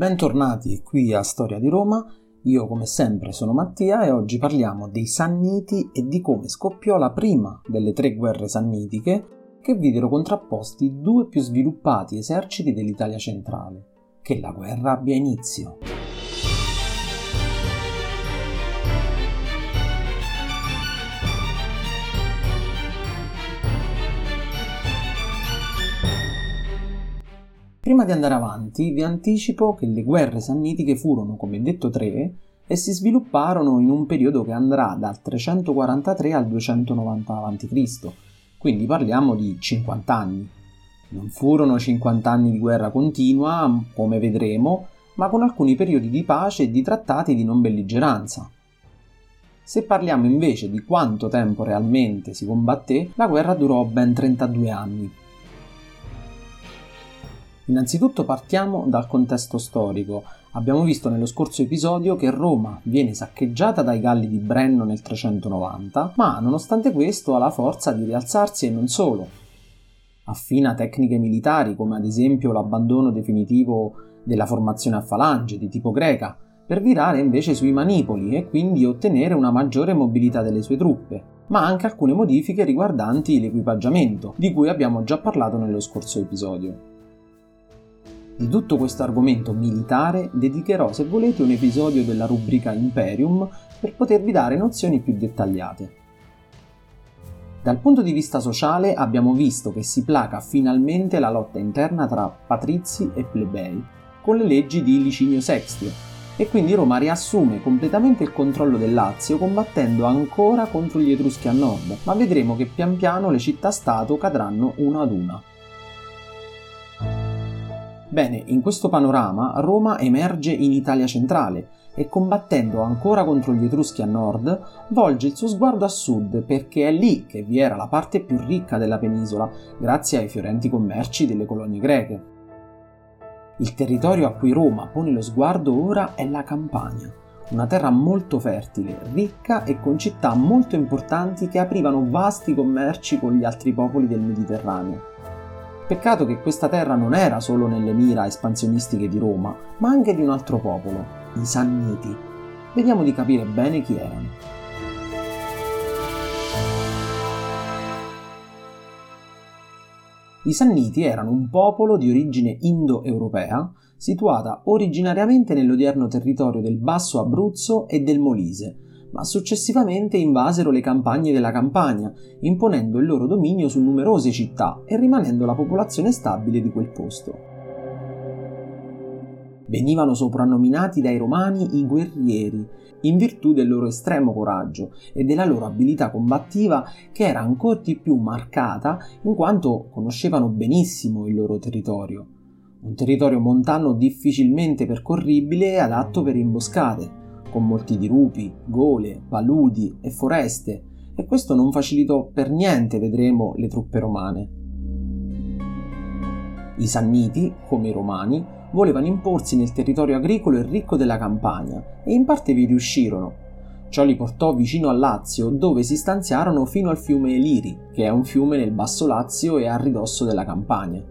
Bentornati qui a Storia di Roma, io come sempre sono Mattia e oggi parliamo dei Sanniti e di come scoppiò la prima delle tre guerre sannitiche che videro contrapposti due più sviluppati eserciti dell'Italia centrale. Che la guerra abbia inizio. Prima di andare avanti, vi anticipo che le guerre sannitiche furono, come detto, tre e si svilupparono in un periodo che andrà dal 343 al 290 a.C., quindi parliamo di 50 anni. Non furono 50 anni di guerra continua, come vedremo, ma con alcuni periodi di pace e di trattati di non belligeranza. Se parliamo invece di quanto tempo realmente si combatté, la guerra durò ben 32 anni, Innanzitutto partiamo dal contesto storico. Abbiamo visto nello scorso episodio che Roma viene saccheggiata dai Galli di Brenno nel 390, ma nonostante questo ha la forza di rialzarsi e non solo. Affina tecniche militari come ad esempio l'abbandono definitivo della formazione a falange di tipo greca, per virare invece sui manipoli e quindi ottenere una maggiore mobilità delle sue truppe, ma anche alcune modifiche riguardanti l'equipaggiamento, di cui abbiamo già parlato nello scorso episodio. Di tutto questo argomento militare dedicherò, se volete, un episodio della rubrica Imperium per potervi dare nozioni più dettagliate. Dal punto di vista sociale abbiamo visto che si placa finalmente la lotta interna tra patrizi e plebei con le leggi di Licinio Sextio e quindi Roma riassume completamente il controllo del Lazio combattendo ancora contro gli Etruschi a nord, ma vedremo che pian piano le città-stato cadranno una ad una. Bene, in questo panorama Roma emerge in Italia centrale e combattendo ancora contro gli Etruschi a nord, volge il suo sguardo a sud perché è lì che vi era la parte più ricca della penisola, grazie ai fiorenti commerci delle colonie greche. Il territorio a cui Roma pone lo sguardo ora è la Campania, una terra molto fertile, ricca e con città molto importanti che aprivano vasti commerci con gli altri popoli del Mediterraneo. Peccato che questa terra non era solo nelle mira espansionistiche di Roma, ma anche di un altro popolo, i Sanniti. Vediamo di capire bene chi erano. I Sanniti erano un popolo di origine indo-europea situata originariamente nell'odierno territorio del Basso Abruzzo e del Molise, ma successivamente invasero le campagne della Campania, imponendo il loro dominio su numerose città e rimanendo la popolazione stabile di quel posto. Venivano soprannominati dai romani i guerrieri, in virtù del loro estremo coraggio e della loro abilità combattiva che era ancora di più marcata in quanto conoscevano benissimo il loro territorio. Un territorio montano difficilmente percorribile e adatto per imboscate, con molti dirupi, gole, paludi e foreste, e questo non facilitò per niente, vedremo, le truppe romane. I Sanniti, come i Romani, volevano imporsi nel territorio agricolo e ricco della campagna, e in parte vi riuscirono. Ciò li portò vicino al Lazio, dove si stanziarono fino al fiume Eliri, che è un fiume nel Basso Lazio e a ridosso della campagna.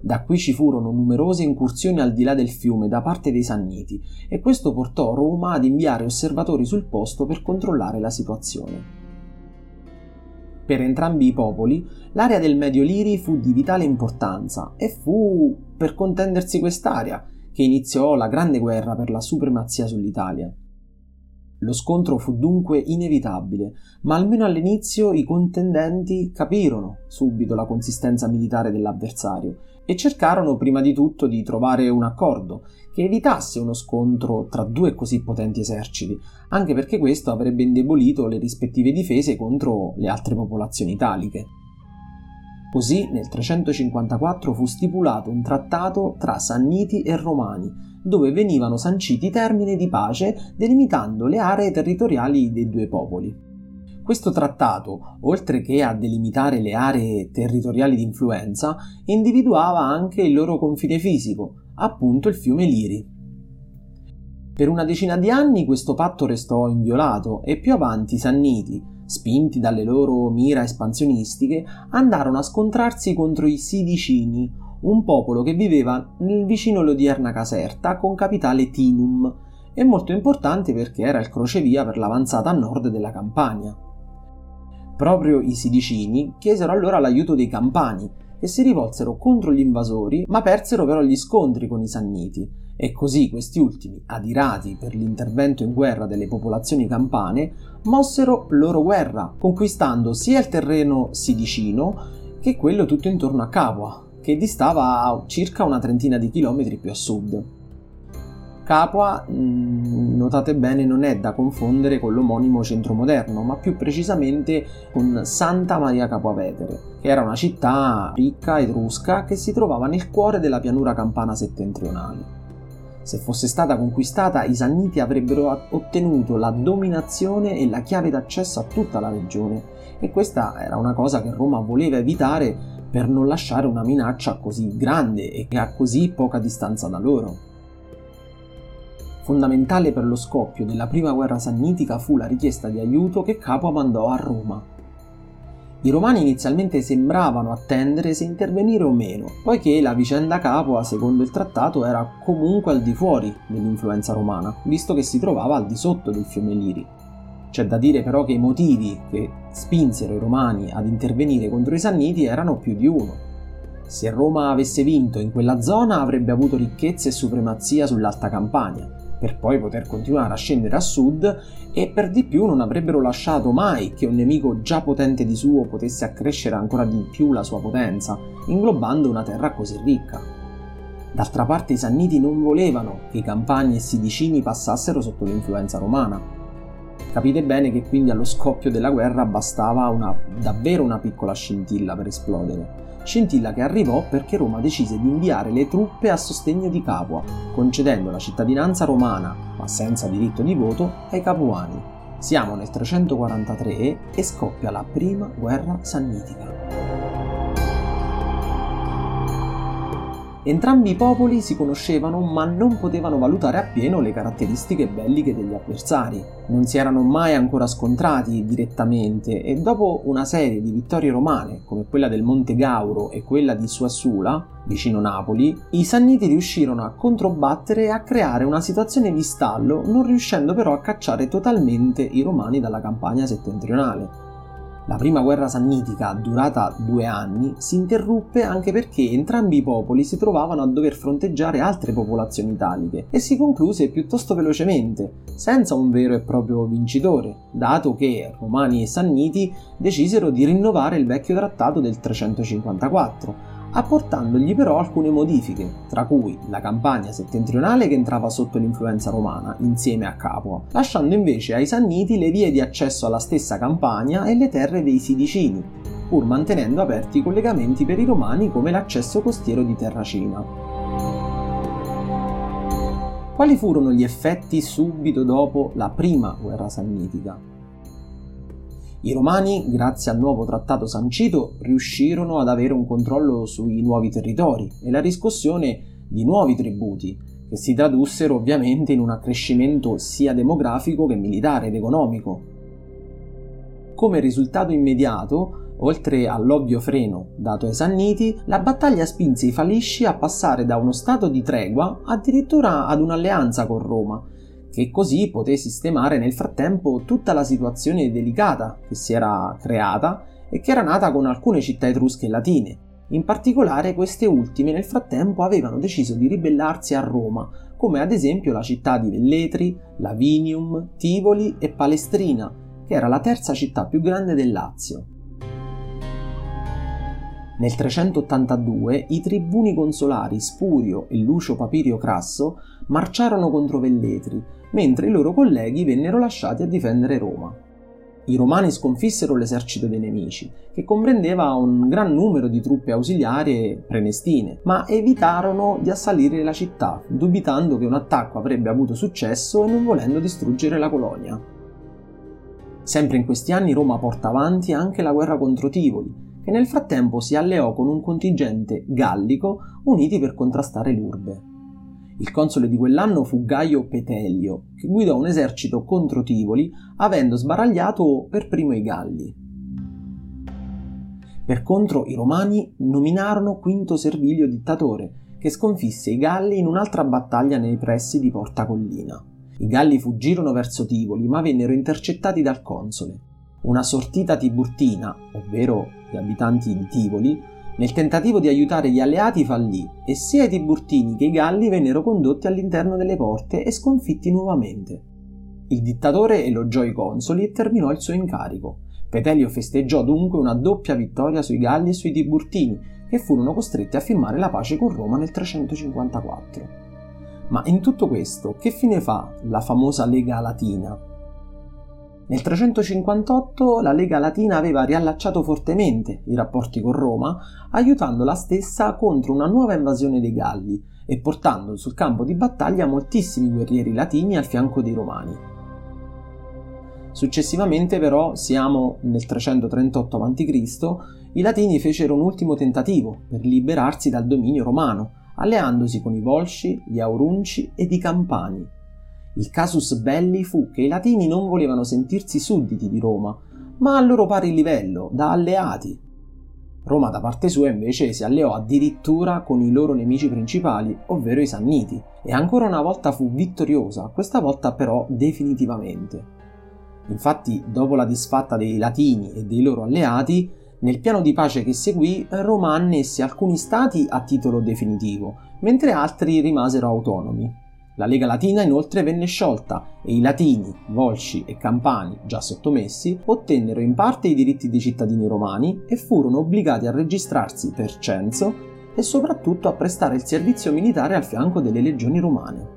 Da qui ci furono numerose incursioni al di là del fiume da parte dei Sanniti e questo portò Roma ad inviare osservatori sul posto per controllare la situazione. Per entrambi i popoli, l'area del Medio Liri fu di vitale importanza e fu per contendersi quest'area che iniziò la grande guerra per la supremazia sull'Italia. Lo scontro fu dunque inevitabile, ma almeno all'inizio i contendenti capirono subito la consistenza militare dell'avversario e cercarono prima di tutto di trovare un accordo che evitasse uno scontro tra due così potenti eserciti, anche perché questo avrebbe indebolito le rispettive difese contro le altre popolazioni italiche. Così nel 354 fu stipulato un trattato tra Sanniti e Romani, dove venivano sanciti termini di pace delimitando le aree territoriali dei due popoli. Questo trattato, oltre che a delimitare le aree territoriali di influenza, individuava anche il loro confine fisico, appunto il fiume Liri. Per una decina di anni questo patto restò inviolato e più avanti i Sanniti, spinti dalle loro mira espansionistiche, andarono a scontrarsi contro i Sidicini, un popolo che viveva nel vicino l'odierna Caserta con capitale Tinum e molto importante perché era il crocevia per l'avanzata a nord della Campania. Proprio i sidicini chiesero allora l'aiuto dei campani e si rivolsero contro gli invasori, ma persero però gli scontri con i Sanniti e così questi ultimi, adirati per l'intervento in guerra delle popolazioni campane, mossero loro guerra, conquistando sia il terreno sidicino che quello tutto intorno a Capua, che distava a circa una trentina di chilometri più a sud. Capua, mm, notate bene, non è da confondere con l'omonimo centro moderno, ma più precisamente con Santa Maria Capua Vetere, che era una città ricca etrusca che si trovava nel cuore della pianura campana settentrionale. Se fosse stata conquistata, i Sanniti avrebbero ottenuto la dominazione e la chiave d'accesso a tutta la regione, e questa era una cosa che Roma voleva evitare per non lasciare una minaccia così grande e a così poca distanza da loro. Fondamentale per lo scoppio della prima guerra sannitica fu la richiesta di aiuto che Capua mandò a Roma. I romani inizialmente sembravano attendere se intervenire o meno, poiché la vicenda Capua, secondo il trattato, era comunque al di fuori dell'influenza romana, visto che si trovava al di sotto del fiume Liri. C'è da dire però che i motivi che spinsero i romani ad intervenire contro i Sanniti erano più di uno. Se Roma avesse vinto in quella zona avrebbe avuto ricchezza e supremazia sull'Alta Campania, per poi poter continuare a scendere a sud e per di più non avrebbero lasciato mai che un nemico già potente di suo potesse accrescere ancora di più la sua potenza, inglobando una terra così ricca. D'altra parte i Sanniti non volevano che i Campani e Sidicini passassero sotto l'influenza romana. Capite bene che quindi allo scoppio della guerra bastava una, davvero una piccola scintilla per esplodere scintilla che arrivò perché Roma decise di inviare le truppe a sostegno di Capua, concedendo la cittadinanza romana, ma senza diritto di voto, ai capuani. Siamo nel 343 e scoppia la prima guerra sannitica. Entrambi i popoli si conoscevano ma non potevano valutare appieno le caratteristiche belliche degli avversari. Non si erano mai ancora scontrati direttamente e dopo una serie di vittorie romane, come quella del Monte Gauro e quella di Suassula, vicino Napoli, i Sanniti riuscirono a controbattere e a creare una situazione di stallo, non riuscendo però a cacciare totalmente i romani dalla campagna settentrionale. La prima guerra sannitica, durata due anni, si interruppe anche perché entrambi i popoli si trovavano a dover fronteggiare altre popolazioni italiche e si concluse piuttosto velocemente, senza un vero e proprio vincitore, dato che Romani e Sanniti decisero di rinnovare il vecchio trattato del 354, apportandogli però alcune modifiche, tra cui la campagna settentrionale che entrava sotto l'influenza romana insieme a Capua, lasciando invece ai Sanniti le vie di accesso alla stessa campagna e le terre dei Sidicini, pur mantenendo aperti i collegamenti per i romani come l'accesso costiero di Terracina. Quali furono gli effetti subito dopo la prima guerra sannitica? I romani, grazie al nuovo trattato sancito, riuscirono ad avere un controllo sui nuovi territori e la riscossione di nuovi tributi, che si tradussero ovviamente in un accrescimento sia demografico che militare ed economico. Come risultato immediato, oltre all'ovvio freno dato ai Sanniti, la battaglia spinse i Falisci a passare da uno stato di tregua addirittura ad un'alleanza con Roma, che così poté sistemare nel frattempo tutta la situazione delicata che si era creata e che era nata con alcune città etrusche e latine. In particolare queste ultime nel frattempo avevano deciso di ribellarsi a Roma, come ad esempio la città di Velletri, Lavinium, Tivoli e Palestrina, che era la terza città più grande del Lazio. Nel 382 i tribuni consolari Spurio e Lucio Papirio Crasso marciarono contro Velletri, mentre i loro colleghi vennero lasciati a difendere Roma. I romani sconfissero l'esercito dei nemici, che comprendeva un gran numero di truppe ausiliarie prenestine, ma evitarono di assalire la città, dubitando che un attacco avrebbe avuto successo e non volendo distruggere la colonia. Sempre in questi anni Roma porta avanti anche la guerra contro Tivoli, che nel frattempo si alleò con un contingente gallico uniti per contrastare l'urbe. Il console di quell'anno fu Gaio Petelio, che guidò un esercito contro Tivoli, avendo sbaragliato per primo i Galli. Per contro i romani nominarono Quinto Servilio dittatore, che sconfisse i Galli in un'altra battaglia nei pressi di Porta Collina. I Galli fuggirono verso Tivoli, ma vennero intercettati dal console. Una sortita tiburtina, ovvero gli abitanti di Tivoli, nel tentativo di aiutare gli alleati fallì e sia i Tiburtini che i Galli vennero condotti all'interno delle porte e sconfitti nuovamente. Il dittatore elogiò i consoli e terminò il suo incarico. Petelio festeggiò dunque una doppia vittoria sui Galli e sui Tiburtini, che furono costretti a firmare la pace con Roma nel 354. Ma in tutto questo, che fine fa la famosa Lega Latina? Nel 358 la Lega Latina aveva riallacciato fortemente i rapporti con Roma, aiutando la stessa contro una nuova invasione dei Galli e portando sul campo di battaglia moltissimi guerrieri latini al fianco dei Romani. Successivamente però siamo nel 338 a.C., i Latini fecero un ultimo tentativo per liberarsi dal dominio romano, alleandosi con i Volsci, gli Aurunci ed i Campani. Il casus belli fu che i Latini non volevano sentirsi sudditi di Roma, ma al loro pari livello, da alleati. Roma da parte sua invece si alleò addirittura con i loro nemici principali, ovvero i Sanniti, e ancora una volta fu vittoriosa, questa volta però definitivamente. Infatti, dopo la disfatta dei Latini e dei loro alleati, nel piano di pace che seguì, Roma annesse alcuni stati a titolo definitivo, mentre altri rimasero autonomi. La Lega Latina inoltre venne sciolta e i Latini, Volsci e Campani, già sottomessi, ottennero in parte i diritti dei cittadini romani e furono obbligati a registrarsi per censo e soprattutto a prestare il servizio militare al fianco delle legioni romane.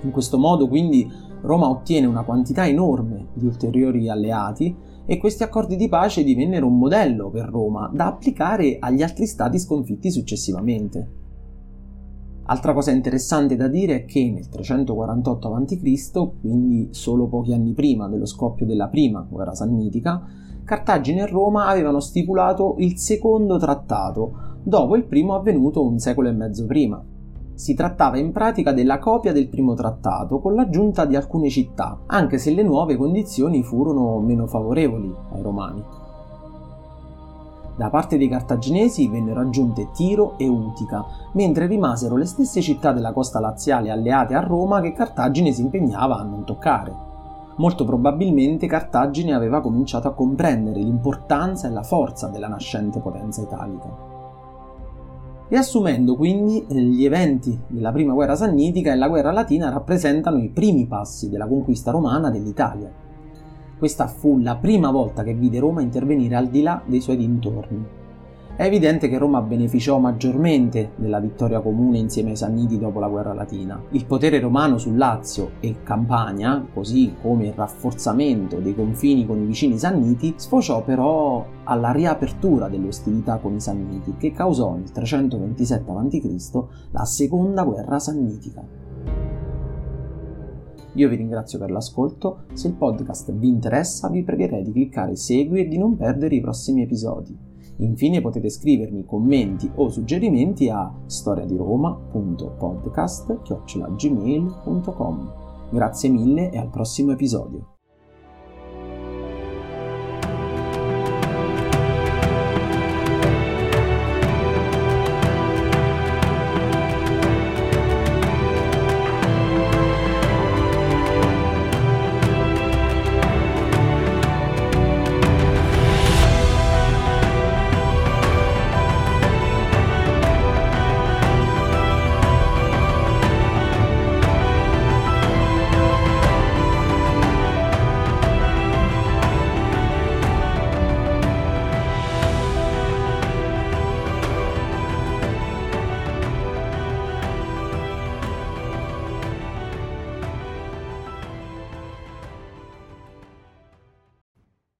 In questo modo quindi Roma ottiene una quantità enorme di ulteriori alleati e questi accordi di pace divennero un modello per Roma da applicare agli altri stati sconfitti successivamente. Altra cosa interessante da dire è che nel 348 a.C., quindi solo pochi anni prima dello scoppio della prima guerra sannitica, Cartagine e Roma avevano stipulato il secondo trattato, dopo il primo avvenuto un secolo e mezzo prima. Si trattava in pratica della copia del primo trattato con l'aggiunta di alcune città, anche se le nuove condizioni furono meno favorevoli ai romani. Da parte dei cartaginesi vennero aggiunte Tiro e Utica, mentre rimasero le stesse città della costa laziale alleate a Roma che Cartagine si impegnava a non toccare. Molto probabilmente Cartagine aveva cominciato a comprendere l'importanza e la forza della nascente potenza italica. Riassumendo quindi, gli eventi della prima guerra sannitica e la guerra latina rappresentano i primi passi della conquista romana dell'Italia. Questa fu la prima volta che vide Roma intervenire al di là dei suoi dintorni, è evidente che Roma beneficiò maggiormente della vittoria comune insieme ai Sanniti dopo la guerra latina. Il potere romano sul Lazio e Campania, così come il rafforzamento dei confini con i vicini Sanniti, sfociò però alla riapertura delle ostilità con i Sanniti, che causò nel 327 a.C. la seconda guerra sannitica. Io vi ringrazio per l'ascolto, se il podcast vi interessa vi pregherei di cliccare segui e di non perdere i prossimi episodi. Infine potete scrivermi commenti o suggerimenti a storiadiroma.podcast.gmail.com Grazie mille e al prossimo episodio.